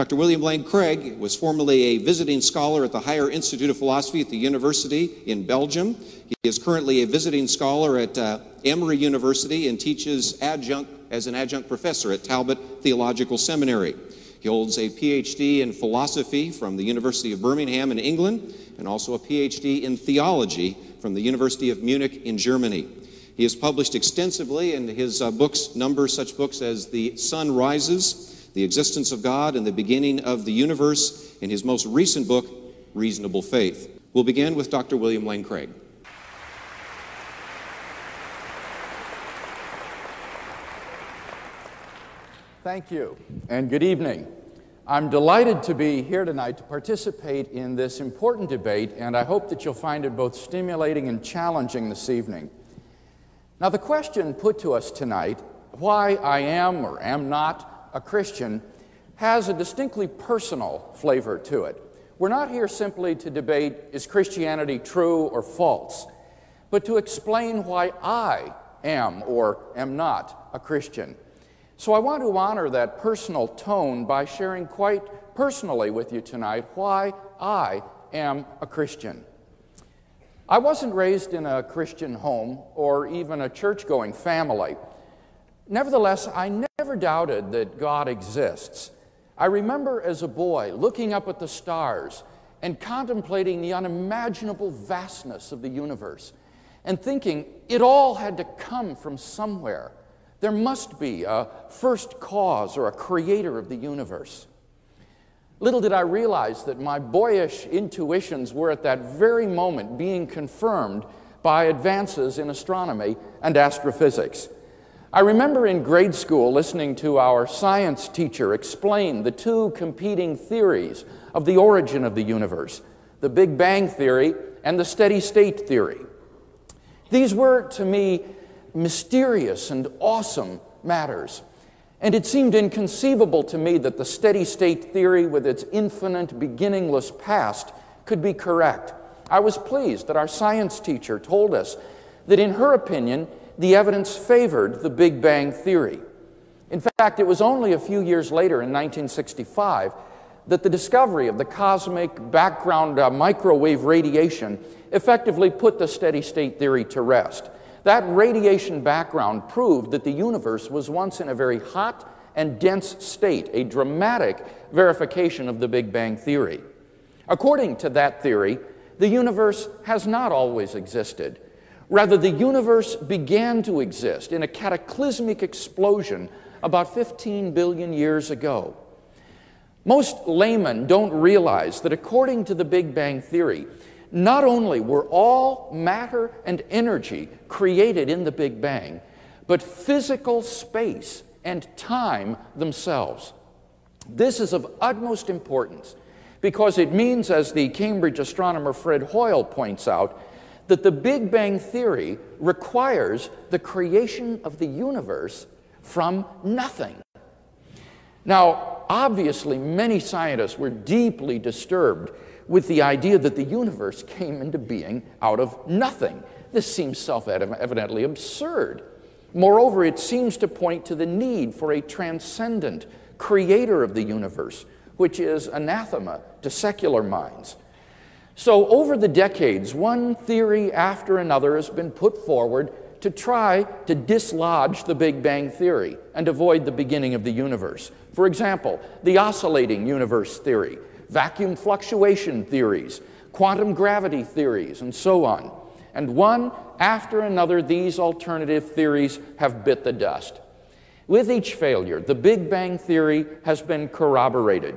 Dr. William Lane Craig was formerly a visiting scholar at the Higher Institute of Philosophy at the University in Belgium. He is currently a visiting scholar at uh, Emory University and teaches adjunct as an adjunct professor at Talbot Theological Seminary. He holds a PhD in philosophy from the University of Birmingham in England and also a PhD in theology from the University of Munich in Germany. He has published extensively, and his uh, books number such books as The Son Rises, The Existence of God, and the Beginning of the Universe, in his most recent book, Reasonable Faith. We'll begin with Dr. William Lane Craig. Thank you, and good evening. I'm delighted to be here tonight to participate in this important debate, and I hope that you'll find it both stimulating and challenging this evening. Now, the question put to us tonight, why I am or am not a Christian, has a distinctly personal flavor to it. We're not here simply to debate is Christianity true or false, but to explain why I am or am not a Christian. So I want to honor that personal tone by sharing quite personally with you tonight why I am a Christian. I wasn't raised in a Christian home or even a church going family. Nevertheless, I never doubted that God exists. I remember as a boy looking up at the stars and contemplating the unimaginable vastness of the universe and thinking it all had to come from somewhere. There must be a first cause or a creator of the universe. Little did I realize that my boyish intuitions were at that very moment being confirmed by advances in astronomy and astrophysics. I remember in grade school listening to our science teacher explain the two competing theories of the origin of the universe the Big Bang theory and the steady state theory. These were, to me, mysterious and awesome matters. And it seemed inconceivable to me that the steady state theory, with its infinite, beginningless past, could be correct. I was pleased that our science teacher told us that, in her opinion, the evidence favored the Big Bang theory. In fact, it was only a few years later, in 1965, that the discovery of the cosmic background uh, microwave radiation effectively put the steady state theory to rest. That radiation background proved that the universe was once in a very hot and dense state, a dramatic verification of the Big Bang Theory. According to that theory, the universe has not always existed. Rather, the universe began to exist in a cataclysmic explosion about 15 billion years ago. Most laymen don't realize that according to the Big Bang Theory, not only were all matter and energy created in the Big Bang, but physical space and time themselves. This is of utmost importance because it means, as the Cambridge astronomer Fred Hoyle points out, that the Big Bang Theory requires the creation of the universe from nothing. Now, obviously, many scientists were deeply disturbed with the idea that the universe came into being out of nothing. This seems self evidently absurd. Moreover, it seems to point to the need for a transcendent creator of the universe, which is anathema to secular minds. So, over the decades, one theory after another has been put forward to try to dislodge the Big Bang Theory and avoid the beginning of the universe. For example, the oscillating universe theory, vacuum fluctuation theories, quantum gravity theories, and so on. And one after another, these alternative theories have bit the dust. With each failure, the Big Bang Theory has been corroborated.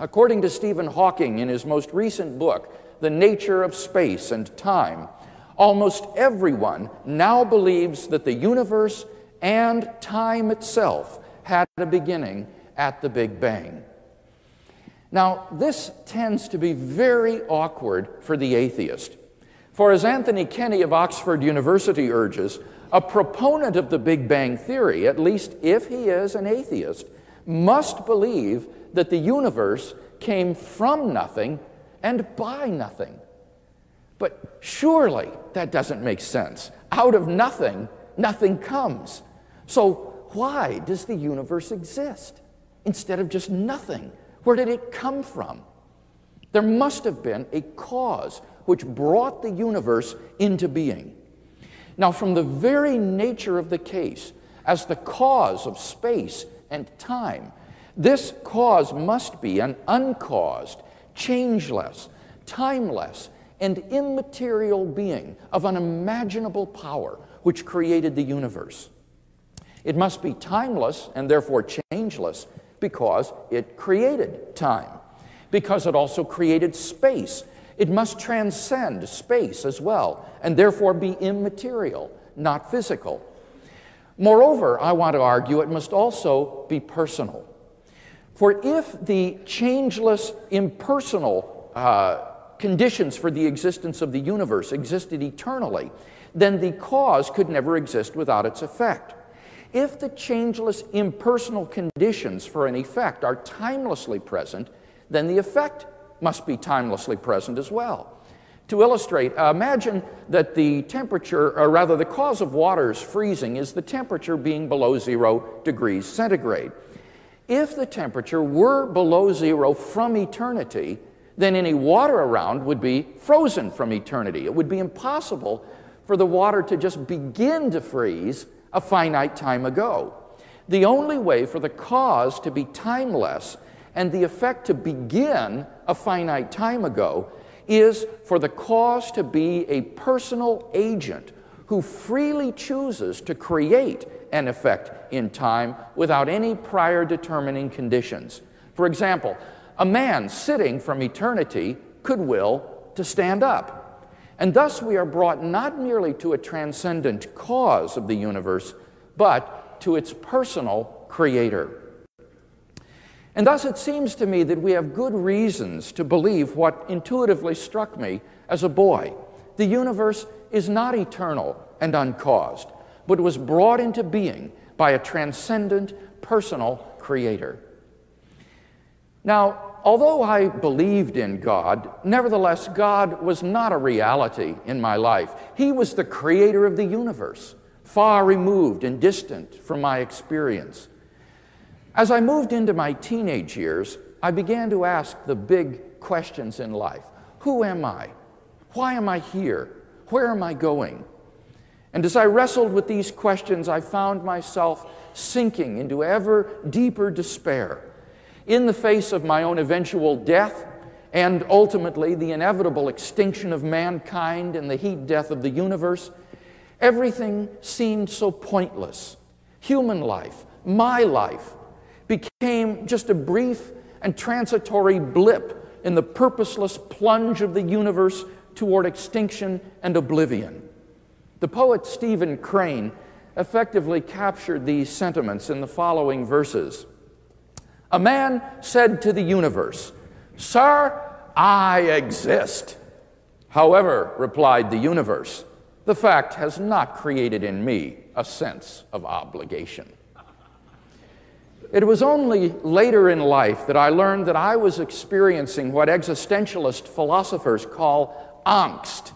According to Stephen Hawking in his most recent book, The Nature of Space and Time, almost everyone now believes that the universe and time itself had a beginning at the Big Bang. Now, this tends to be very awkward for the atheist. For as Anthony Kenny of Oxford University urges, a proponent of the Big Bang Theory, at least if he is an atheist, must believe that the universe came from nothing and by nothing. But surely that doesn't make sense. Out of nothing, nothing comes. So, why does the universe exist instead of just nothing? Where did it come from? There must have been a cause which brought the universe into being. Now, from the very nature of the case, as the cause of space and time, this cause must be an uncaused, changeless, timeless, and immaterial being of unimaginable power which created the universe. It must be timeless and therefore changeless because it created time, because it also created space. It must transcend space as well, and therefore be immaterial, not physical. Moreover, I want to argue it must also be personal. For if the changeless, impersonal uh, conditions for the existence of the universe existed eternally, then the cause could never exist without its effect. If the changeless, impersonal conditions for an effect are timelessly present, then the effect must be timelessly present as well. To illustrate, uh, imagine that the temperature, or rather the cause of water's freezing, is the temperature being below zero degrees centigrade. If the temperature were below zero from eternity, then any water around would be frozen from eternity. It would be impossible for the water to just begin to freeze a finite time ago. The only way for the cause to be timeless and the effect to begin a finite time ago is for the cause to be a personal agent who freely chooses to create an effect in time without any prior determining conditions. For example, a man sitting from eternity could will to stand up. And thus we are brought not merely to a transcendent cause of the universe, but to its personal creator. And thus it seems to me that we have good reasons to believe what intuitively struck me as a boy. The universe is not eternal and uncaused, but was brought into being by a transcendent personal creator. Now, although I believed in God, nevertheless, God was not a reality in my life. He was the creator of the universe, far removed and distant from my experience. As I moved into my teenage years, I began to ask the big questions in life Who am I? Why am I here? Where am I going? And as I wrestled with these questions, I found myself sinking into ever deeper despair in the face of my own eventual death and ultimately the inevitable extinction of mankind and the heat death of the universe, everything seemed so pointless. Human life, my life, became just a brief and transitory blip in the purposeless plunge of the universe toward extinction and oblivion. The poet Stephen Crane effectively captured these sentiments in the following verses. A man said to the universe, Sir, I exist. However, replied the universe, the fact has not created in me a sense of obligation. It was only later in life that I learned that I was experiencing what existentialist philosophers call angst,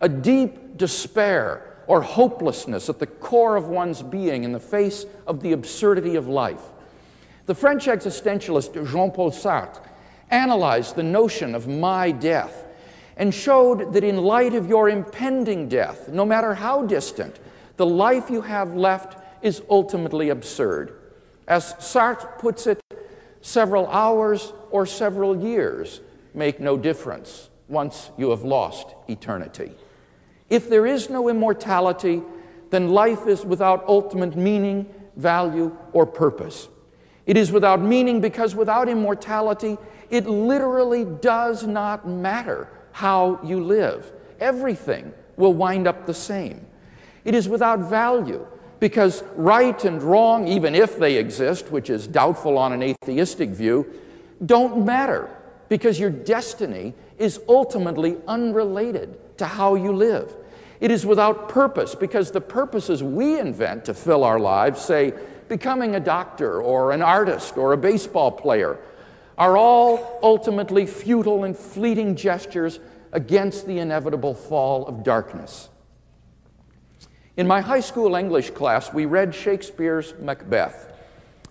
a deep despair or hopelessness at the core of one's being in the face of the absurdity of life. The French existentialist Jean Paul Sartre analyzed the notion of my death and showed that in light of your impending death, no matter how distant, the life you have left is ultimately absurd. As Sartre puts it, several hours or several years make no difference once you have lost eternity. If there is no immortality, then life is without ultimate meaning, value, or purpose. It is without meaning because without immortality, it literally does not matter how you live. Everything will wind up the same. It is without value because right and wrong, even if they exist, which is doubtful on an atheistic view, don't matter because your destiny is ultimately unrelated to how you live. It is without purpose because the purposes we invent to fill our lives, say, becoming a doctor or an artist or a baseball player are all ultimately futile and fleeting gestures against the inevitable fall of darkness. In my high school English class, we read Shakespeare's Macbeth.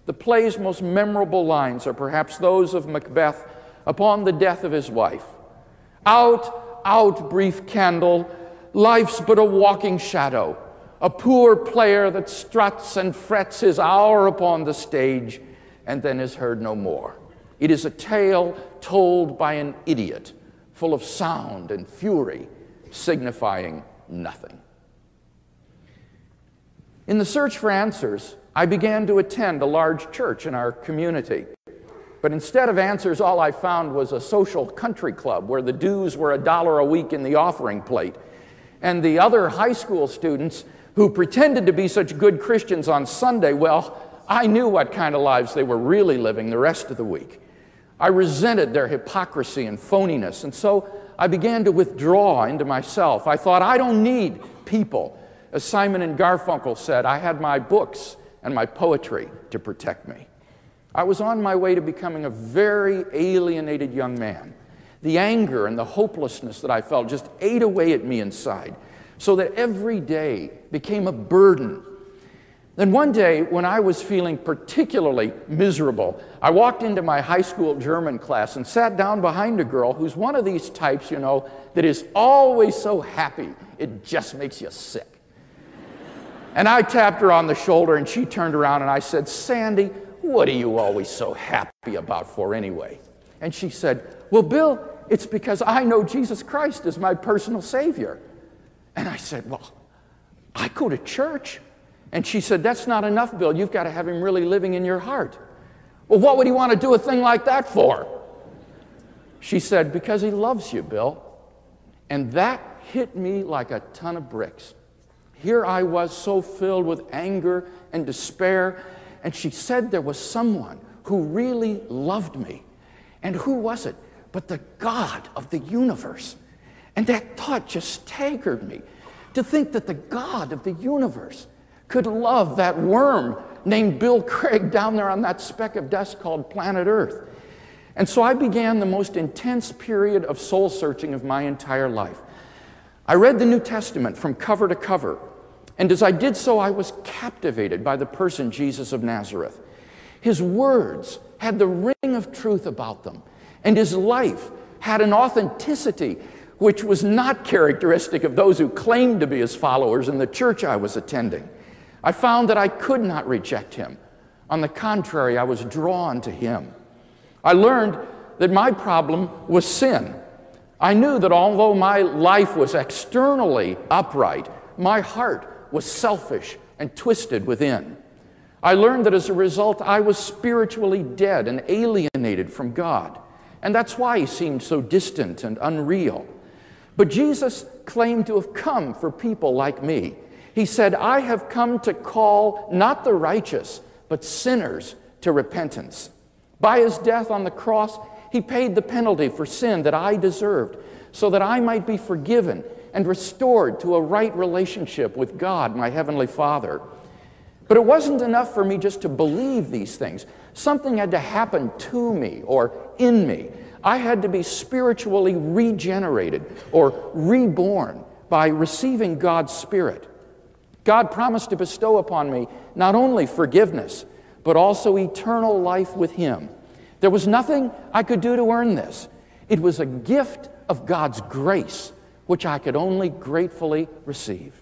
The play's most memorable lines are perhaps those of Macbeth upon the death of his wife. Out, out, brief candle, life's but a walking shadow, a poor player that struts and frets his hour upon the stage and then is heard no more. It is a tale told by an idiot, full of sound and fury, signifying nothing. In the search for answers, I began to attend a large church in our community. But instead of answers, all I found was a social country club where the dues were a dollar a week in the offering plate. And the other high school students who pretended to be such good Christians on Sunday, well, I knew what kind of lives they were really living the rest of the week. I resented their hypocrisy and phoniness, and so I began to withdraw into myself. I thought, I don't need people. As Simon and Garfunkel said, I had my books and my poetry to protect me. I was on my way to becoming a very alienated young man. The anger and the hopelessness that I felt just ate away at me inside, so that every day became a burden then one day, when I was feeling particularly miserable, I walked into my high school German class and sat down behind a girl who's one of these types, you know, that is always so happy, it just makes you sick. and I tapped her on the shoulder and she turned around and I said, Sandy, what are you always so happy about for anyway? And she said, Well, Bill, it's because I know Jesus Christ is my personal Savior. And I said, Well, I go to church. And she said, That's not enough, Bill. You've got to have him really living in your heart. Well, what would he want to do a thing like that for? She said, Because he loves you, Bill. And that hit me like a ton of bricks. Here I was so filled with anger and despair. And she said there was someone who really loved me. And who was it? But the God of the universe. And that thought just staggered me to think that the God of the universe could love that worm named Bill Craig down there on that speck of dust called planet Earth. And so I began the most intense period of soul searching of my entire life. I read the New Testament from cover to cover, and as I did so, I was captivated by the person Jesus of Nazareth. His words had the ring of truth about them, and his life had an authenticity which was not characteristic of those who claimed to be his followers in the church I was attending. I found that I could not reject him. On the contrary, I was drawn to him. I learned that my problem was sin. I knew that although my life was externally upright, my heart was selfish and twisted within. I learned that as a result, I was spiritually dead and alienated from God. And that's why he seemed so distant and unreal. But Jesus claimed to have come for people like me he said, I have come to call not the righteous, but sinners to repentance. By his death on the cross, he paid the penalty for sin that I deserved, so that I might be forgiven and restored to a right relationship with God, my Heavenly Father. But it wasn't enough for me just to believe these things. Something had to happen to me or in me. I had to be spiritually regenerated or reborn by receiving God's Spirit. God promised to bestow upon me not only forgiveness, but also eternal life with Him. There was nothing I could do to earn this. It was a gift of God's grace, which I could only gratefully receive.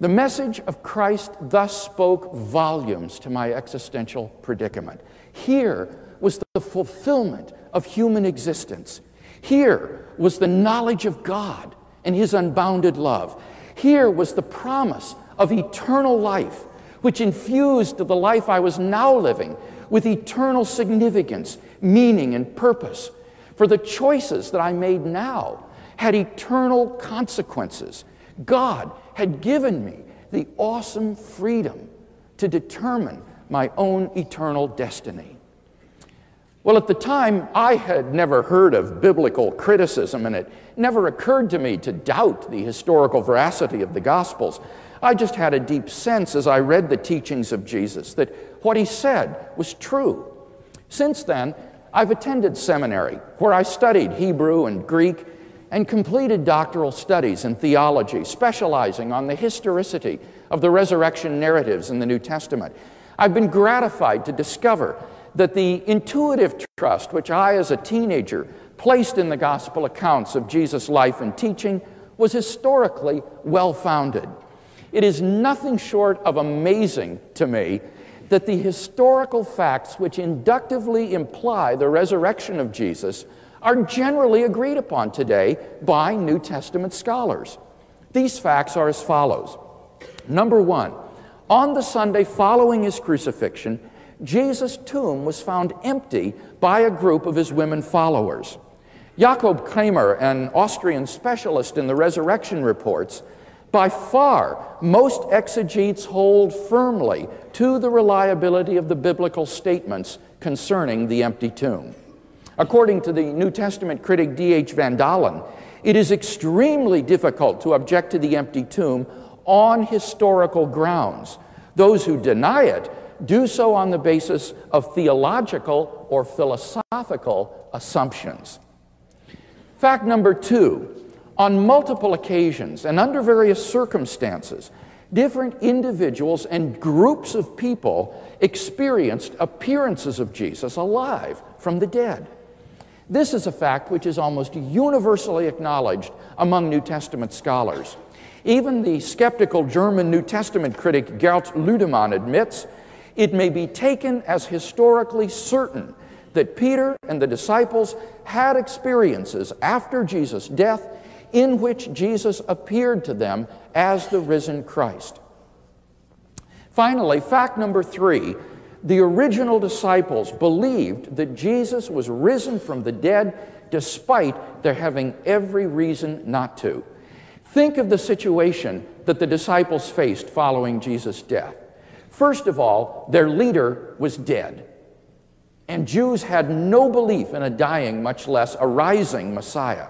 The message of Christ thus spoke volumes to my existential predicament. Here was the fulfillment of human existence. Here was the knowledge of God and His unbounded love. Here was the promise of eternal life, which infused the life I was now living with eternal significance, meaning, and purpose. For the choices that I made now had eternal consequences. God had given me the awesome freedom to determine my own eternal destiny. Well, at the time, I had never heard of biblical criticism, and it never occurred to me to doubt the historical veracity of the Gospels. I just had a deep sense as I read the teachings of Jesus that what he said was true. Since then, I've attended seminary where I studied Hebrew and Greek and completed doctoral studies in theology, specializing on the historicity of the resurrection narratives in the New Testament. I've been gratified to discover that the intuitive trust which I, as a teenager, placed in the gospel accounts of Jesus' life and teaching was historically well founded. It is nothing short of amazing to me that the historical facts which inductively imply the resurrection of Jesus are generally agreed upon today by New Testament scholars. These facts are as follows Number one, on the Sunday following his crucifixion, Jesus' tomb was found empty by a group of his women followers. Jakob Kremer, an Austrian specialist in the resurrection reports, by far, most exegetes hold firmly to the reliability of the biblical statements concerning the empty tomb. According to the New Testament critic D.H. Van Daalen, it is extremely difficult to object to the empty tomb on historical grounds. Those who deny it do so on the basis of theological or philosophical assumptions. Fact number two on multiple occasions and under various circumstances, different individuals and groups of people experienced appearances of Jesus alive from the dead. This is a fact which is almost universally acknowledged among New Testament scholars. Even the skeptical German New Testament critic Gerd Lüdemann admits it may be taken as historically certain that Peter and the disciples had experiences after Jesus' death in which Jesus appeared to them as the risen Christ. Finally, fact number three the original disciples believed that Jesus was risen from the dead despite their having every reason not to. Think of the situation that the disciples faced following Jesus' death. First of all, their leader was dead. And Jews had no belief in a dying, much less a rising Messiah.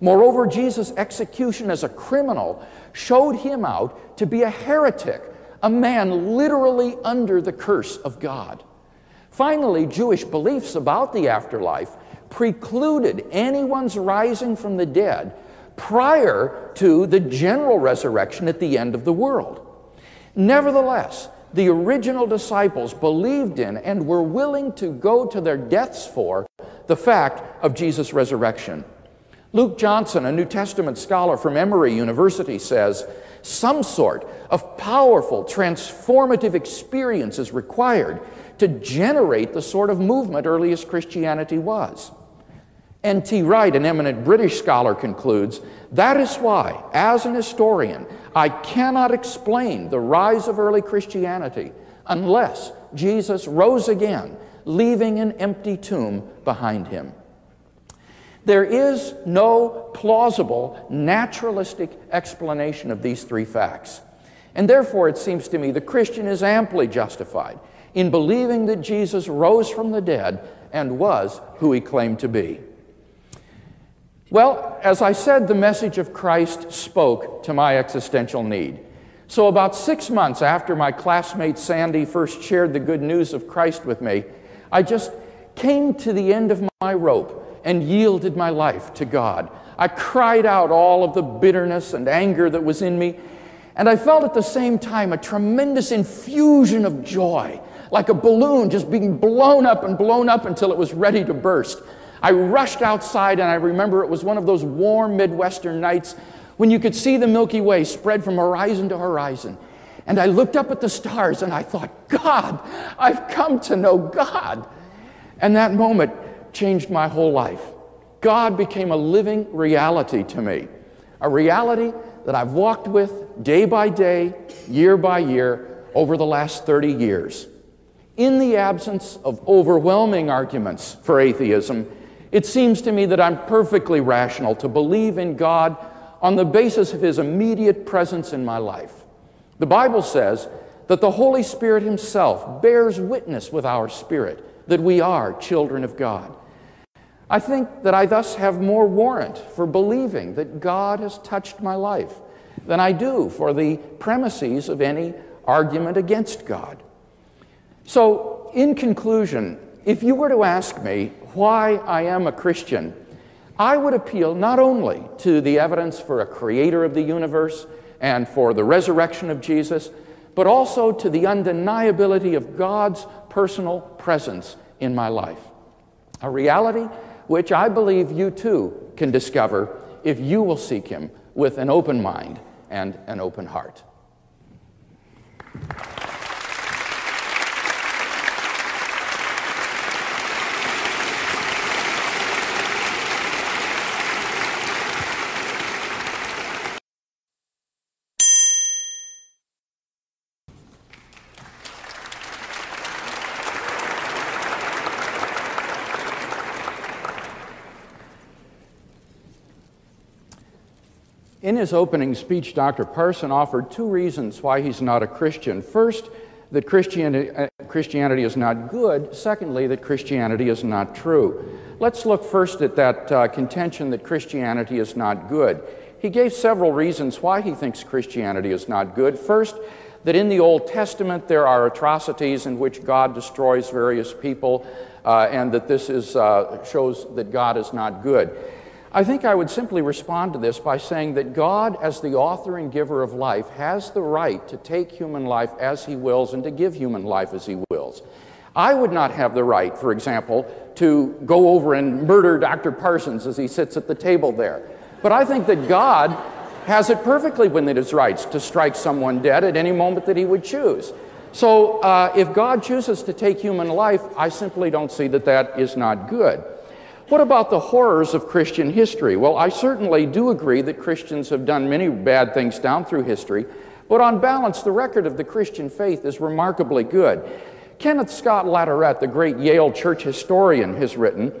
Moreover, Jesus' execution as a criminal showed him out to be a heretic, a man literally under the curse of God. Finally, Jewish beliefs about the afterlife precluded anyone's rising from the dead prior to the general resurrection at the end of the world. Nevertheless, the original disciples believed in and were willing to go to their deaths for the fact of Jesus' resurrection. Luke Johnson, a New Testament scholar from Emory University, says some sort of powerful, transformative experience is required to generate the sort of movement earliest Christianity was. N.T. Wright, an eminent British scholar, concludes that is why, as an historian, I cannot explain the rise of early Christianity unless Jesus rose again, leaving an empty tomb behind him. There is no plausible, naturalistic explanation of these three facts. And therefore, it seems to me the Christian is amply justified in believing that Jesus rose from the dead and was who he claimed to be. Well, as I said, the message of Christ spoke to my existential need. So, about six months after my classmate Sandy first shared the good news of Christ with me, I just came to the end of my rope and yielded my life to God. I cried out all of the bitterness and anger that was in me, and I felt at the same time a tremendous infusion of joy, like a balloon just being blown up and blown up until it was ready to burst. I rushed outside, and I remember it was one of those warm Midwestern nights when you could see the Milky Way spread from horizon to horizon. And I looked up at the stars and I thought, God, I've come to know God. And that moment changed my whole life. God became a living reality to me, a reality that I've walked with day by day, year by year, over the last 30 years. In the absence of overwhelming arguments for atheism, it seems to me that I'm perfectly rational to believe in God on the basis of His immediate presence in my life. The Bible says that the Holy Spirit Himself bears witness with our spirit that we are children of God. I think that I thus have more warrant for believing that God has touched my life than I do for the premises of any argument against God. So, in conclusion, if you were to ask me why I am a Christian, I would appeal not only to the evidence for a creator of the universe and for the resurrection of Jesus, but also to the undeniability of God's personal presence in my life. A reality which I believe you too can discover if you will seek Him with an open mind and an open heart. In his opening speech, Dr. Parson offered two reasons why he's not a Christian. First, that Christianity, uh, Christianity is not good. Secondly, that Christianity is not true. Let's look first at that uh, contention that Christianity is not good. He gave several reasons why he thinks Christianity is not good. First, that in the Old Testament there are atrocities in which God destroys various people, uh, and that this is, uh, shows that God is not good. I think I would simply respond to this by saying that God, as the author and giver of life, has the right to take human life as He wills and to give human life as He wills. I would not have the right, for example, to go over and murder Dr. Parsons as he sits at the table there. But I think that God has it perfectly within his rights to strike someone dead at any moment that he would choose. So uh, if God chooses to take human life, I simply don't see that that is not good. What about the horrors of Christian history? Well, I certainly do agree that Christians have done many bad things down through history, but on balance, the record of the Christian faith is remarkably good. Kenneth Scott Latourette, the great Yale church historian, has written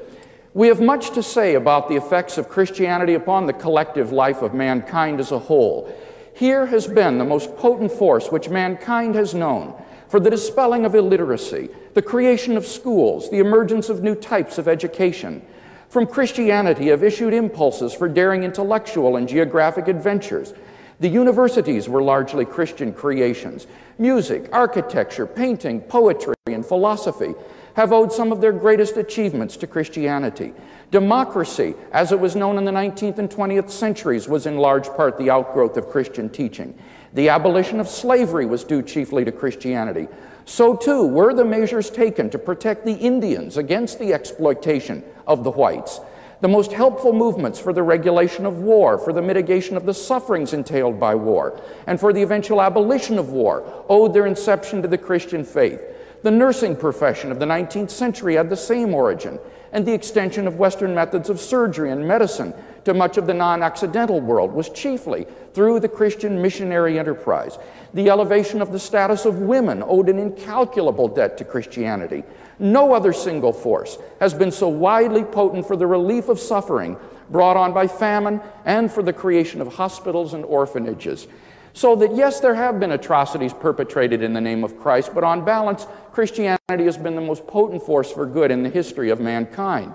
We have much to say about the effects of Christianity upon the collective life of mankind as a whole. Here has been the most potent force which mankind has known for the dispelling of illiteracy, the creation of schools, the emergence of new types of education, from Christianity have issued impulses for daring intellectual and geographic adventures. The universities were largely Christian creations. Music, architecture, painting, poetry, and philosophy have owed some of their greatest achievements to Christianity. Democracy, as it was known in the 19th and 20th centuries, was in large part the outgrowth of Christian teaching. The abolition of slavery was due chiefly to Christianity. So, too, were the measures taken to protect the Indians against the exploitation of the whites. The most helpful movements for the regulation of war, for the mitigation of the sufferings entailed by war, and for the eventual abolition of war owed their inception to the Christian faith. The nursing profession of the 19th century had the same origin, and the extension of Western methods of surgery and medicine to much of the non Occidental world was chiefly through the Christian missionary enterprise. The elevation of the status of women owed an incalculable debt to Christianity. No other single force has been so widely potent for the relief of suffering brought on by famine and for the creation of hospitals and orphanages. So that, yes, there have been atrocities perpetrated in the name of Christ, but on balance, Christianity has been the most potent force for good in the history of mankind.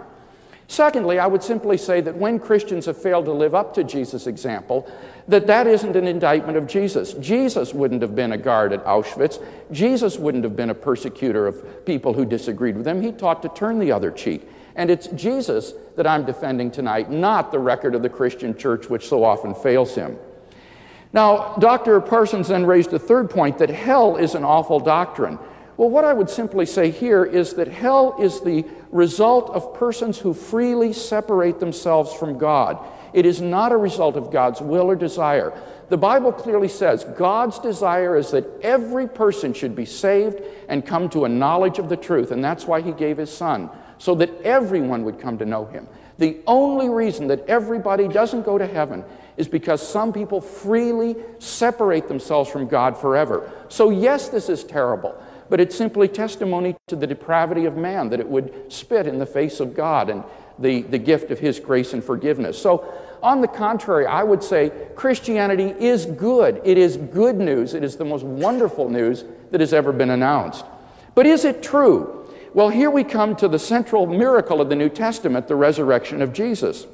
Secondly, I would simply say that when Christians have failed to live up to Jesus' example, that that isn't an indictment of Jesus. Jesus wouldn't have been a guard at Auschwitz. Jesus wouldn't have been a persecutor of people who disagreed with him. He taught to turn the other cheek. And it's Jesus that I'm defending tonight, not the record of the Christian church, which so often fails him. Now, Dr. Parsons then raised a third point that hell is an awful doctrine. Well, what I would simply say here is that hell is the result of persons who freely separate themselves from God. It is not a result of God's will or desire. The Bible clearly says God's desire is that every person should be saved and come to a knowledge of the truth, and that's why He gave His Son, so that everyone would come to know Him. The only reason that everybody doesn't go to heaven is because some people freely separate themselves from God forever. So, yes, this is terrible but it's simply testimony to the depravity of man that it would spit in the face of God and the, the gift of His grace and forgiveness. So, on the contrary, I would say Christianity is good. It is good news. It is the most wonderful news that has ever been announced. But is it true? Well, here we come to the central miracle of the New Testament, the resurrection of Jesus.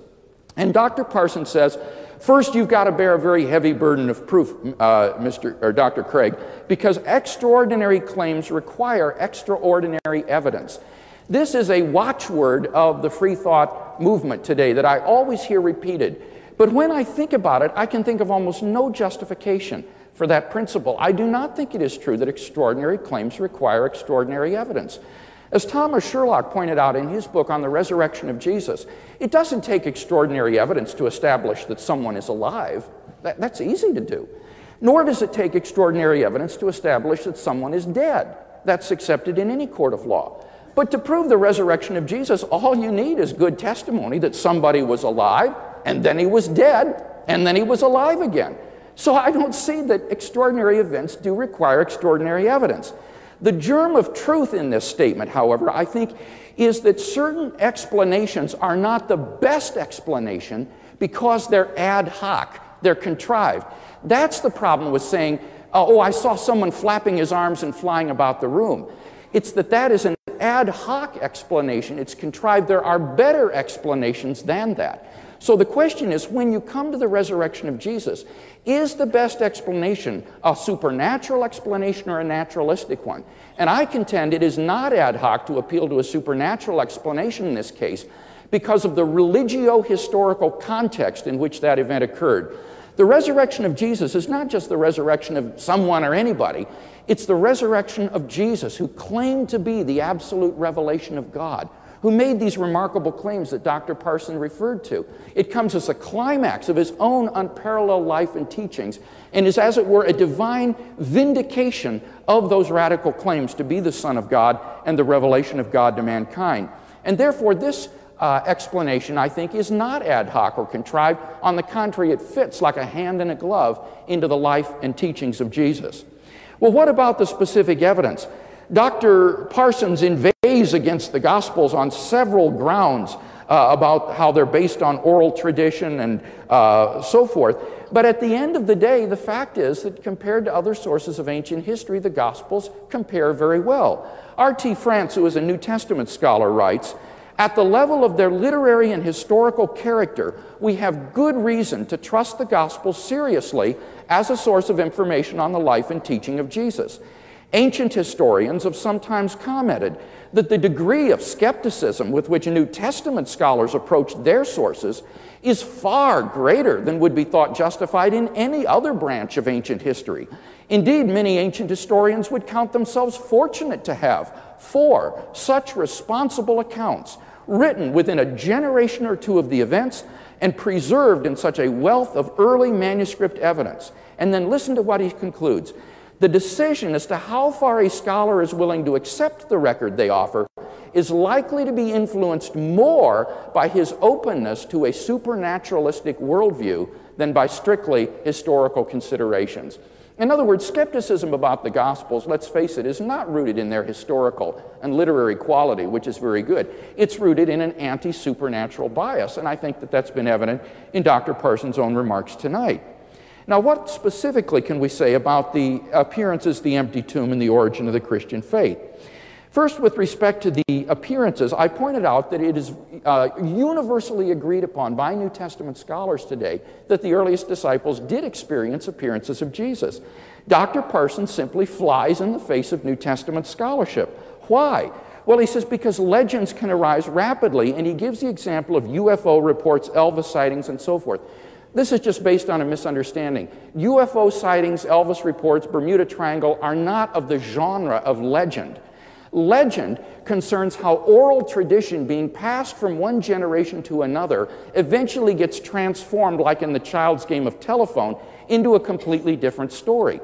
And Dr. Parsons says First, you've got to bear a very heavy burden of proof, uh, Mr. or Dr. Craig, because extraordinary claims require extraordinary evidence. This is a watchword of the free thought movement today that I always hear repeated. But when I think about it, I can think of almost no justification for that principle. I do not think it is true that extraordinary claims require extraordinary evidence. As Thomas Sherlock pointed out in his book on the resurrection of Jesus, it doesn't take extraordinary evidence to establish that someone is alive. That, that's easy to do. Nor does it take extraordinary evidence to establish that someone is dead. That's accepted in any court of law. But to prove the resurrection of Jesus, all you need is good testimony that somebody was alive, and then he was dead, and then he was alive again. So I don't see that extraordinary events do require extraordinary evidence. The germ of truth in this statement, however, I think, is that certain explanations are not the best explanation because they're ad hoc, they're contrived. That's the problem with saying, uh, oh, I saw someone flapping his arms and flying about the room. It's that that is an ad hoc explanation, it's contrived. There are better explanations than that. So the question is when you come to the resurrection of Jesus, is the best explanation a supernatural explanation or a naturalistic one? And I contend it is not ad hoc to appeal to a supernatural explanation in this case because of the religio historical context in which that event occurred. The resurrection of Jesus is not just the resurrection of someone or anybody, it's the resurrection of Jesus who claimed to be the absolute revelation of God who made these remarkable claims that Dr. Parson referred to. It comes as a climax of his own unparalleled life and teachings and is, as it were, a divine vindication of those radical claims to be the Son of God and the revelation of God to mankind. And therefore, this uh, explanation, I think, is not ad hoc or contrived. On the contrary, it fits like a hand in a glove into the life and teachings of Jesus. Well, what about the specific evidence? Dr. Parsons inveighs against the Gospels on several grounds uh, about how they're based on oral tradition and uh, so forth. But at the end of the day, the fact is that compared to other sources of ancient history, the Gospels compare very well. R.T. France, who is a New Testament scholar, writes At the level of their literary and historical character, we have good reason to trust the Gospels seriously as a source of information on the life and teaching of Jesus. Ancient historians have sometimes commented that the degree of skepticism with which New Testament scholars approach their sources is far greater than would be thought justified in any other branch of ancient history. Indeed, many ancient historians would count themselves fortunate to have four such responsible accounts written within a generation or two of the events and preserved in such a wealth of early manuscript evidence. And then listen to what he concludes. The decision as to how far a scholar is willing to accept the record they offer is likely to be influenced more by his openness to a supernaturalistic worldview than by strictly historical considerations. In other words, skepticism about the Gospels, let's face it, is not rooted in their historical and literary quality, which is very good. It's rooted in an anti supernatural bias, and I think that that's been evident in Dr. Parsons' own remarks tonight. Now, what specifically can we say about the appearances, the empty tomb, and the origin of the Christian faith? First, with respect to the appearances, I pointed out that it is uh, universally agreed upon by New Testament scholars today that the earliest disciples did experience appearances of Jesus. Dr. Parsons simply flies in the face of New Testament scholarship. Why? Well, he says because legends can arise rapidly, and he gives the example of UFO reports, Elvis sightings, and so forth. This is just based on a misunderstanding. UFO sightings, Elvis reports, Bermuda Triangle are not of the genre of legend. Legend concerns how oral tradition being passed from one generation to another eventually gets transformed, like in the child's game of telephone, into a completely different story.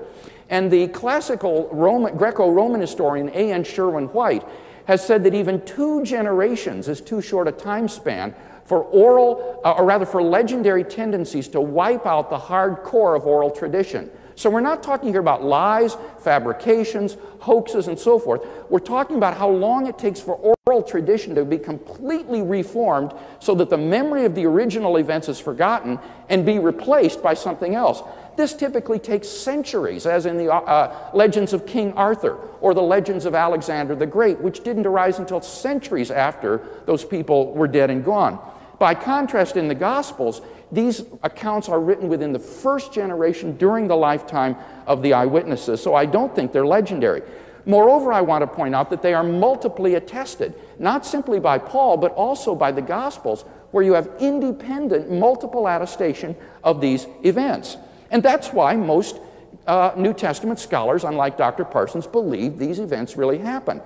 And the classical Greco Roman historian A.N. Sherwin White has said that even two generations is too short a time span for oral, uh, or rather for legendary tendencies to wipe out the hard core of oral tradition. So we're not talking here about lies, fabrications, hoaxes, and so forth. We're talking about how long it takes for oral tradition to be completely reformed so that the memory of the original events is forgotten and be replaced by something else. This typically takes centuries, as in the uh, uh, legends of King Arthur or the legends of Alexander the Great, which didn't arise until centuries after those people were dead and gone. By contrast, in the Gospels, these accounts are written within the first generation during the lifetime of the eyewitnesses, so I don't think they're legendary. Moreover, I want to point out that they are multiply attested, not simply by Paul, but also by the Gospels, where you have independent, multiple attestation of these events. And that's why most uh, New Testament scholars, unlike Dr. Parsons, believe these events really happen.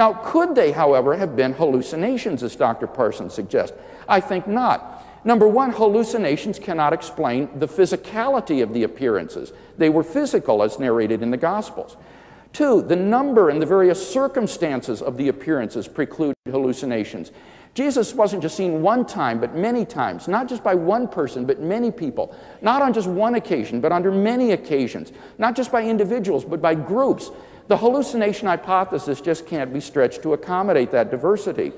Now, could they, however, have been hallucinations, as Dr. Parsons suggests? I think not. Number one, hallucinations cannot explain the physicality of the appearances. They were physical, as narrated in the Gospels. Two, the number and the various circumstances of the appearances preclude hallucinations. Jesus wasn't just seen one time, but many times, not just by one person, but many people, not on just one occasion, but under many occasions, not just by individuals, but by groups. The hallucination hypothesis just can't be stretched to accommodate that diversity.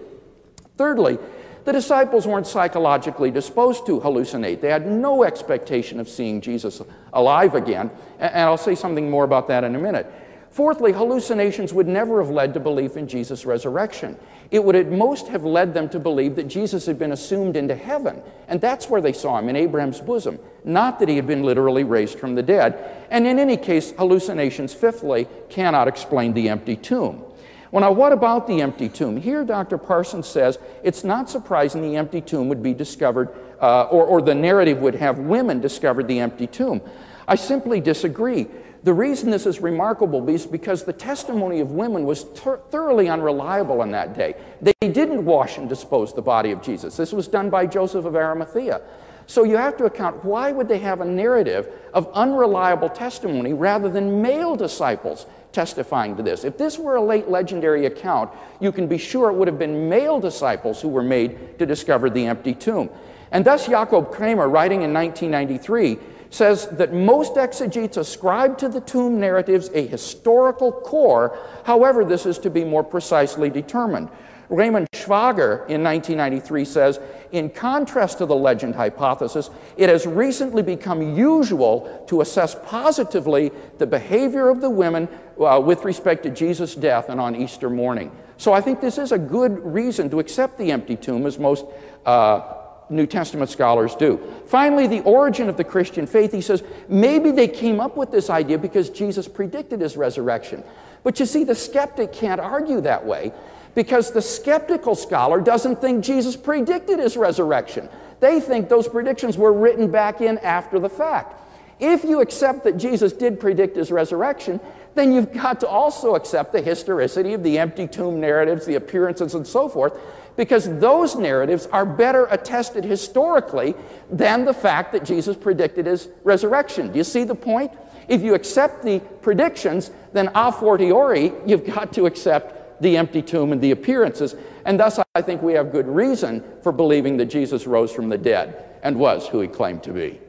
Thirdly, the disciples weren't psychologically disposed to hallucinate. They had no expectation of seeing Jesus alive again, and I'll say something more about that in a minute. Fourthly, hallucinations would never have led to belief in Jesus' resurrection. It would at most have led them to believe that Jesus had been assumed into heaven, and that's where they saw him, in Abraham's bosom, not that he had been literally raised from the dead. And in any case, hallucinations, fifthly, cannot explain the empty tomb. Well, now, what about the empty tomb? Here, Dr. Parsons says it's not surprising the empty tomb would be discovered, uh, or, or the narrative would have women discovered the empty tomb. I simply disagree. The reason this is remarkable is because the testimony of women was thoroughly unreliable in that day. They didn't wash and dispose the body of Jesus. This was done by Joseph of Arimathea. So you have to account why would they have a narrative of unreliable testimony rather than male disciples testifying to this? If this were a late legendary account, you can be sure it would have been male disciples who were made to discover the empty tomb. And thus Jakob Kremer, writing in 1993, says that most exegetes ascribe to the tomb narratives a historical core, however, this is to be more precisely determined. Raymund Schwager in 1993 says, in contrast to the legend hypothesis, it has recently become usual to assess positively the behavior of the women uh, with respect to Jesus' death and on Easter morning. So I think this is a good reason to accept the empty tomb as most uh, New Testament scholars do. Finally, the origin of the Christian faith, he says, maybe they came up with this idea because Jesus predicted his resurrection. But you see, the skeptic can't argue that way because the skeptical scholar doesn't think Jesus predicted his resurrection. They think those predictions were written back in after the fact. If you accept that Jesus did predict his resurrection, then you've got to also accept the historicity of the empty tomb narratives, the appearances, and so forth, because those narratives are better attested historically than the fact that Jesus predicted his resurrection. Do you see the point? If you accept the predictions, then a fortiori, you've got to accept the empty tomb and the appearances. And thus, I think we have good reason for believing that Jesus rose from the dead and was who he claimed to be.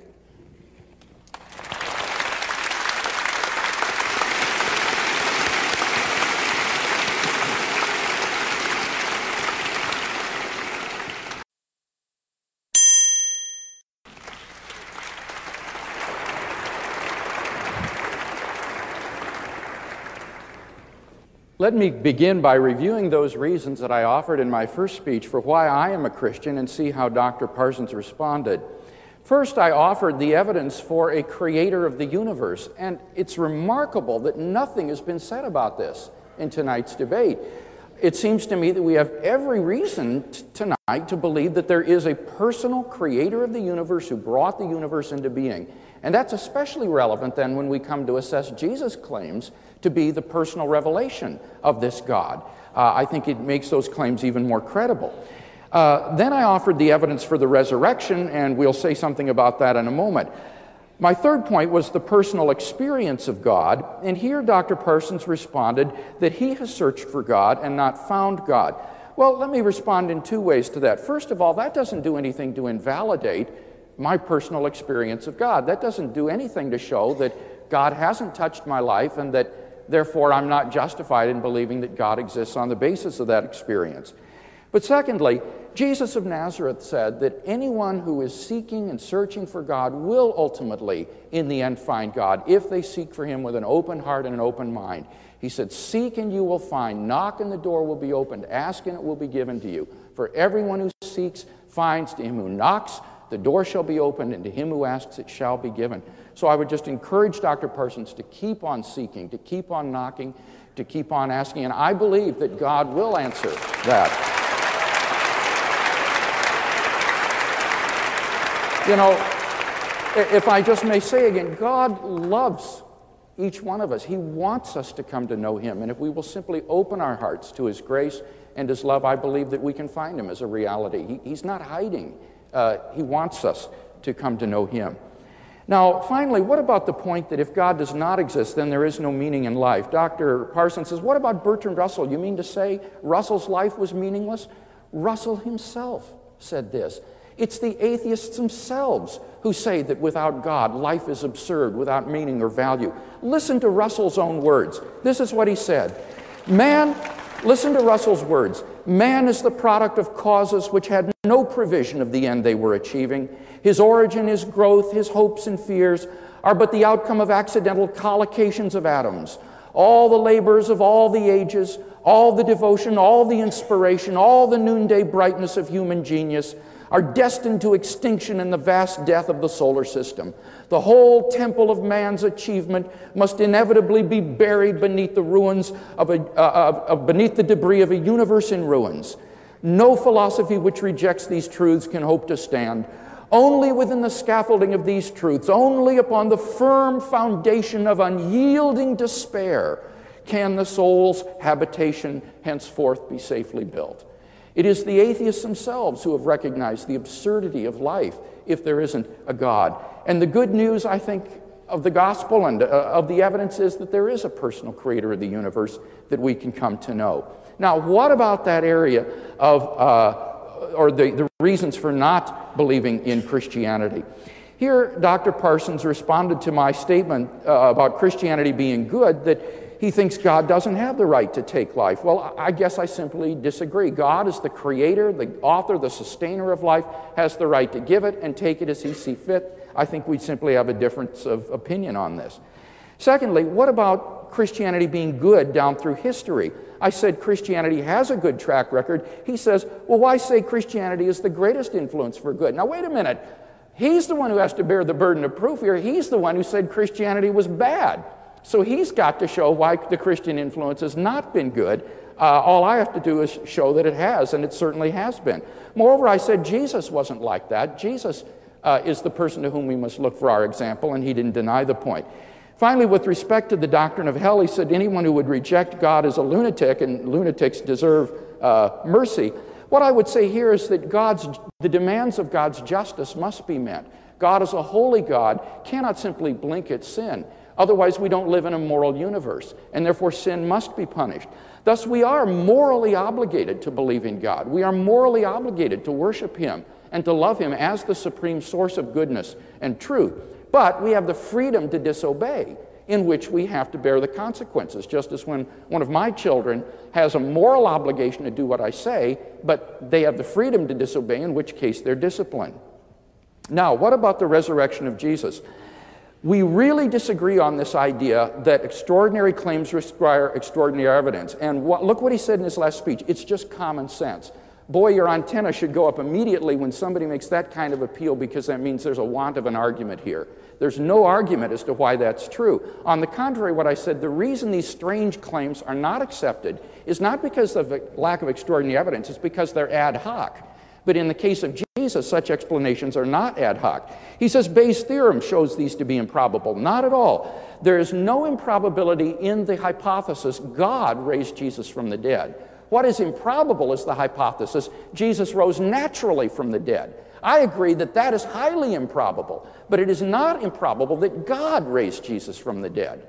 Let me begin by reviewing those reasons that I offered in my first speech for why I am a Christian and see how Dr. Parsons responded. First, I offered the evidence for a creator of the universe, and it's remarkable that nothing has been said about this in tonight's debate. It seems to me that we have every reason t- tonight to believe that there is a personal creator of the universe who brought the universe into being. And that's especially relevant then when we come to assess Jesus' claims to be the personal revelation of this God. Uh, I think it makes those claims even more credible. Uh, then I offered the evidence for the resurrection, and we'll say something about that in a moment. My third point was the personal experience of God, and here Dr. Parsons responded that he has searched for God and not found God. Well, let me respond in two ways to that. First of all, that doesn't do anything to invalidate my personal experience of God. That doesn't do anything to show that God hasn't touched my life and that Therefore, I'm not justified in believing that God exists on the basis of that experience. But secondly, Jesus of Nazareth said that anyone who is seeking and searching for God will ultimately, in the end, find God if they seek for Him with an open heart and an open mind. He said, Seek and you will find, knock and the door will be opened, ask and it will be given to you. For everyone who seeks finds, to him who knocks, the door shall be opened, and to him who asks, it shall be given. So I would just encourage Dr. Parsons to keep on seeking, to keep on knocking, to keep on asking, and I believe that God will answer that. You know, if I just may say again, God loves each one of us. He wants us to come to know Him. And if we will simply open our hearts to His grace and His love, I believe that we can find Him as a reality. He, he's not hiding, uh, He wants us to come to know Him. Now, finally, what about the point that if God does not exist, then there is no meaning in life? Dr. Parsons says, What about Bertrand Russell? You mean to say Russell's life was meaningless? Russell himself said this. It's the atheists themselves who say that without God, life is absurd, without meaning or value. Listen to Russell's own words. This is what he said Man, listen to Russell's words. Man is the product of causes which had no provision of the end they were achieving. His origin, his growth, his hopes and fears are but the outcome of accidental collocations of atoms. All the labors of all the ages, all the devotion, all the inspiration, all the noonday brightness of human genius are destined to extinction in the vast death of the solar system. The whole temple of man's achievement must inevitably be buried beneath the ruins of a, uh, uh, beneath the debris of a universe in ruins. No philosophy which rejects these truths can hope to stand. Only within the scaffolding of these truths, only upon the firm foundation of unyielding despair, can the soul's habitation henceforth be safely built. It is the atheists themselves who have recognized the absurdity of life if there isn't a God. And the good news, I think, of the gospel and uh, of the evidence is that there is a personal creator of the universe that we can come to know. Now, what about that area of, uh, or the, the reasons for not believing in Christianity? Here, Dr. Parsons responded to my statement uh, about Christianity being good that he thinks God doesn't have the right to take life. Well, I guess I simply disagree. God is the creator, the author, the sustainer of life, has the right to give it and take it as he sees fit. I think we simply have a difference of opinion on this. Secondly, what about Christianity being good down through history? I said Christianity has a good track record. He says, well, why say Christianity is the greatest influence for good? Now, wait a minute. He's the one who has to bear the burden of proof here. He's the one who said Christianity was bad. So he's got to show why the Christian influence has not been good. Uh, all I have to do is show that it has, and it certainly has been. Moreover, I said Jesus wasn't like that. Jesus uh, is the person to whom we must look for our example, and he didn't deny the point. Finally, with respect to the doctrine of hell, he said anyone who would reject God is a lunatic, and lunatics deserve uh, mercy. What I would say here is that God's, the demands of God's justice must be met. God is a holy God, cannot simply blink at sin. Otherwise, we don't live in a moral universe, and therefore sin must be punished. Thus, we are morally obligated to believe in God. We are morally obligated to worship Him and to love Him as the supreme source of goodness and truth. But we have the freedom to disobey, in which we have to bear the consequences, just as when one of my children has a moral obligation to do what I say, but they have the freedom to disobey, in which case they're disciplined. Now, what about the resurrection of Jesus? We really disagree on this idea that extraordinary claims require extraordinary evidence. And what, look what he said in his last speech. It's just common sense. Boy, your antenna should go up immediately when somebody makes that kind of appeal because that means there's a want of an argument here. There's no argument as to why that's true. On the contrary, what I said, the reason these strange claims are not accepted is not because of lack of extraordinary evidence, it's because they're ad hoc. But in the case of Jesus, such explanations are not ad hoc. He says Bayes' theorem shows these to be improbable. Not at all. There is no improbability in the hypothesis God raised Jesus from the dead. What is improbable is the hypothesis Jesus rose naturally from the dead. I agree that that is highly improbable, but it is not improbable that God raised Jesus from the dead.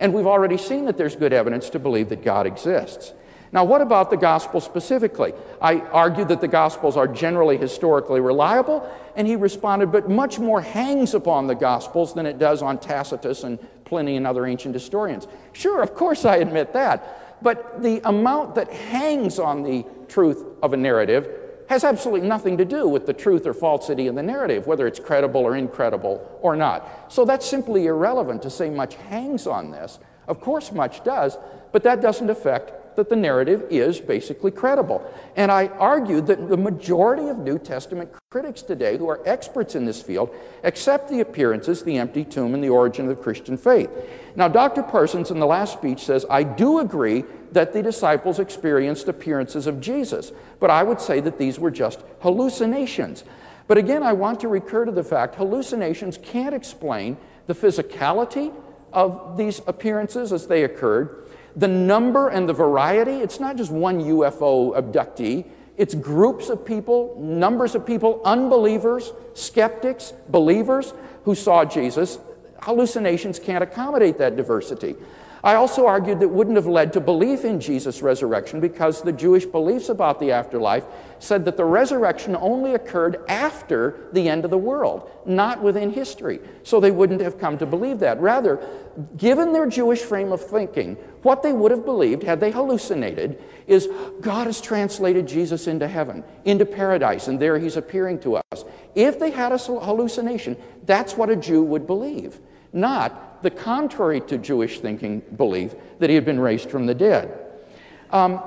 And we've already seen that there's good evidence to believe that God exists. Now, what about the gospel specifically? I argued that the gospels are generally historically reliable, and he responded, but much more hangs upon the gospels than it does on Tacitus and Pliny and other ancient historians. Sure, of course, I admit that. But the amount that hangs on the truth of a narrative has absolutely nothing to do with the truth or falsity in the narrative, whether it's credible or incredible or not. So that's simply irrelevant to say much hangs on this. Of course, much does, but that doesn't affect that the narrative is basically credible. And I argued that the majority of New Testament critics today, who are experts in this field, accept the appearances, the empty tomb, and the origin of the Christian faith. Now, Dr. Parsons in the last speech says, I do agree that the disciples experienced appearances of Jesus, but I would say that these were just hallucinations. But again, I want to recur to the fact hallucinations can't explain the physicality, of these appearances as they occurred, the number and the variety. It's not just one UFO abductee, it's groups of people, numbers of people, unbelievers, skeptics, believers who saw Jesus. Hallucinations can't accommodate that diversity. I also argued that wouldn't have led to belief in Jesus' resurrection because the Jewish beliefs about the afterlife said that the resurrection only occurred after the end of the world, not within history. So they wouldn't have come to believe that. Rather, given their Jewish frame of thinking, what they would have believed had they hallucinated is God has translated Jesus into heaven, into paradise, and there he's appearing to us. If they had a hallucination, that's what a Jew would believe, not the contrary to Jewish thinking belief that he had been raised from the dead. Um,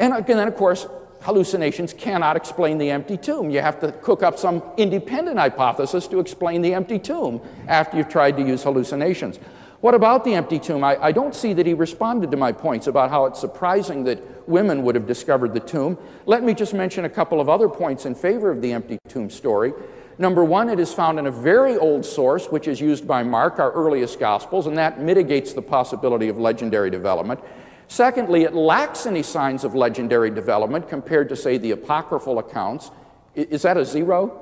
and then, of course, hallucinations cannot explain the empty tomb. You have to cook up some independent hypothesis to explain the empty tomb after you've tried to use hallucinations. What about the empty tomb? I, I, don't see that he responded to my points about how it's surprising that women would have discovered the tomb. Let me just mention a couple of other points in favor of the empty tomb story. Number one, it is found in a very old source, which is used by Mark, our earliest Gospels, and that mitigates the possibility of legendary development. Secondly, it lacks any signs of legendary development compared to, say, the apocryphal accounts. Is that a zero?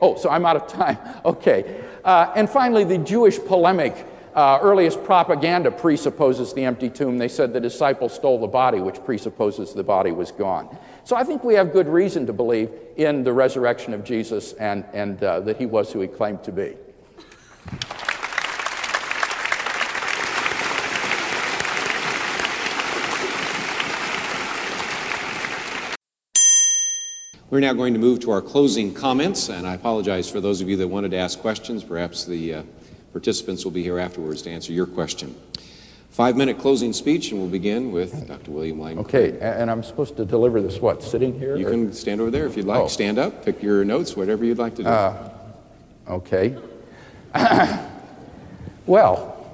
Oh, so I'm out of time. Okay. Uh, and finally, the Jewish polemic uh, earliest propaganda presupposes the empty tomb. They said the disciples stole the body, which presupposes the body was gone. So I think we have good reason to believe in the resurrection of Jesus and, and uh, that he was who he claimed to be. We're now going to move to our closing comments, and I apologize for those of you that wanted to ask questions. Perhaps the uh, Participants will be here afterwards to answer your question. Five minute closing speech, and we'll begin with Dr. William Lane. Okay, and I'm supposed to deliver this what, sitting here? You or? can stand over there if you'd like. Oh. Stand up, pick your notes, whatever you'd like to do. Uh, okay. well,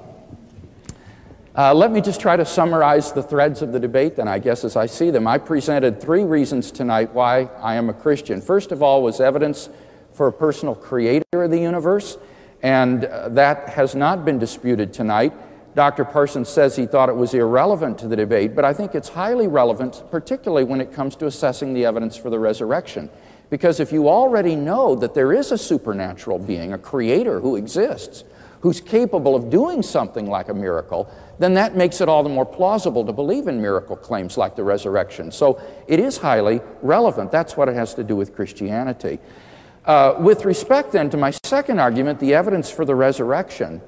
uh, let me just try to summarize the threads of the debate, then, I guess, as I see them. I presented three reasons tonight why I am a Christian. First of all, was evidence for a personal creator of the universe and uh, that has not been disputed tonight. Dr. Parsons says he thought it was irrelevant to the debate, but I think it's highly relevant, particularly when it comes to assessing the evidence for the resurrection. Because if you already know that there is a supernatural being, a creator who exists, who's capable of doing something like a miracle, then that makes it all the more plausible to believe in miracle claims like the resurrection. So it is highly relevant. That's what it has to do with Christianity. Uh, with respect then to my second argument, the evidence for the resurrection,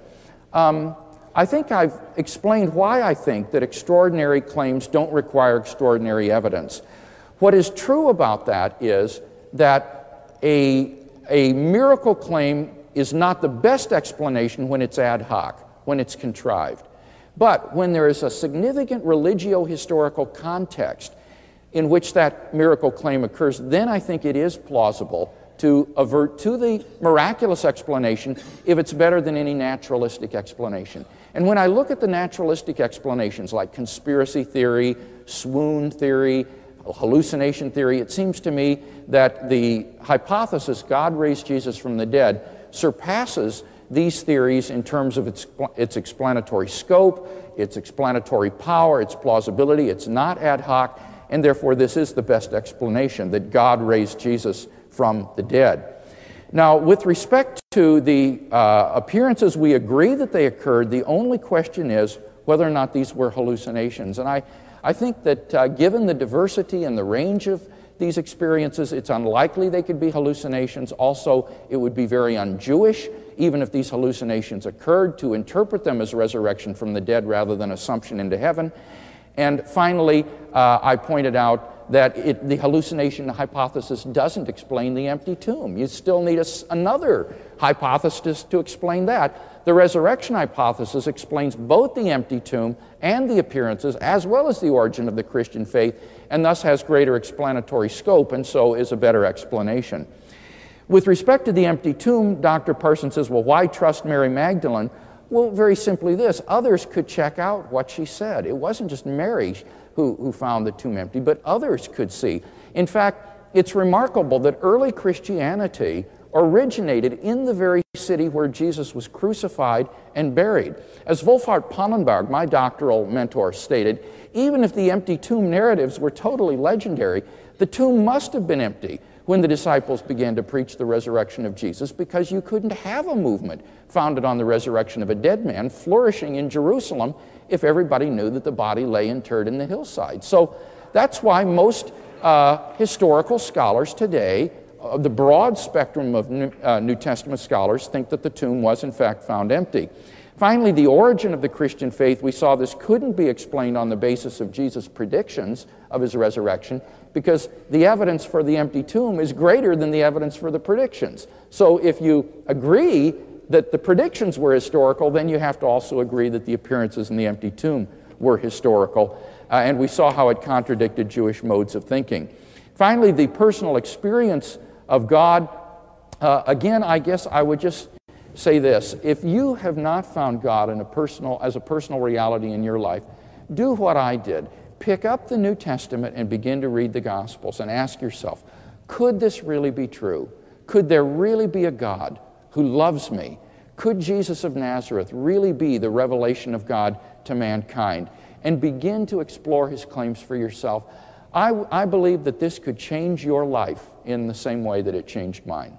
um, I think I've explained why I think that extraordinary claims don't require extraordinary evidence. What is true about that is that a, a miracle claim is not the best explanation when it's ad hoc, when it's contrived. But when there is a significant religio historical context in which that miracle claim occurs, then I think it is plausible to avert to the miraculous explanation if it's better than any naturalistic explanation. And when I look at the naturalistic explanations like conspiracy theory, swoon theory, hallucination theory, it seems to me that the hypothesis God raised Jesus from the dead surpasses these theories in terms of its, its explanatory scope, its explanatory power, its plausibility. It's not ad hoc, and therefore this is the best explanation that God raised Jesus from the dead. Now, with respect to the uh, appearances, we agree that they occurred. The only question is whether or not these were hallucinations. And I, I think that uh, given the diversity and the range of these experiences, it's unlikely they could be hallucinations. Also, it would be very un Jewish, even if these hallucinations occurred, to interpret them as resurrection from the dead rather than assumption into heaven. And finally, uh, I pointed out that it, the hallucination hypothesis doesn't explain the empty tomb. You still need a, another hypothesis to explain that. The resurrection hypothesis explains both the empty tomb and the appearances, as well as the origin of the Christian faith, and thus has greater explanatory scope, and so is a better explanation. With respect to the empty tomb, Dr. Parsons says, well, why trust Mary Magdalene? Well, very simply this others could check out what she said. It wasn't just Mary who, who found the tomb empty, but others could see. In fact, it's remarkable that early Christianity originated in the very city where Jesus was crucified and buried. As Wolfhart Pannenberg, my doctoral mentor, stated, even if the empty tomb narratives were totally legendary, the tomb must have been empty when the disciples began to preach the resurrection of Jesus because you couldn't have a movement founded on the resurrection of a dead man flourishing in Jerusalem if everybody knew that the body lay interred in the hillside. So that's why most uh, historical scholars today, uh, the broad spectrum of New, uh, New Testament scholars, think that the tomb was in fact found empty. Finally, the origin of the Christian faith, we saw this couldn't be explained on the basis of Jesus' predictions of his resurrection because the evidence for the empty tomb is greater than the evidence for the predictions. So if you agree that the predictions were historical, then you have to also agree that the appearances in the empty tomb were historical. Uh, and we saw how it contradicted Jewish modes of thinking. Finally, the personal experience of God. Uh, again, I guess I would just say this if you have not found God in a personal, as a personal reality in your life, do what I did. Pick up the New Testament and begin to read the Gospels and ask yourself could this really be true? Could there really be a God who loves me? Could Jesus of Nazareth really be the revelation of God to mankind? And begin to explore his claims for yourself. I, I believe that this could change your life in the same way that it changed mine.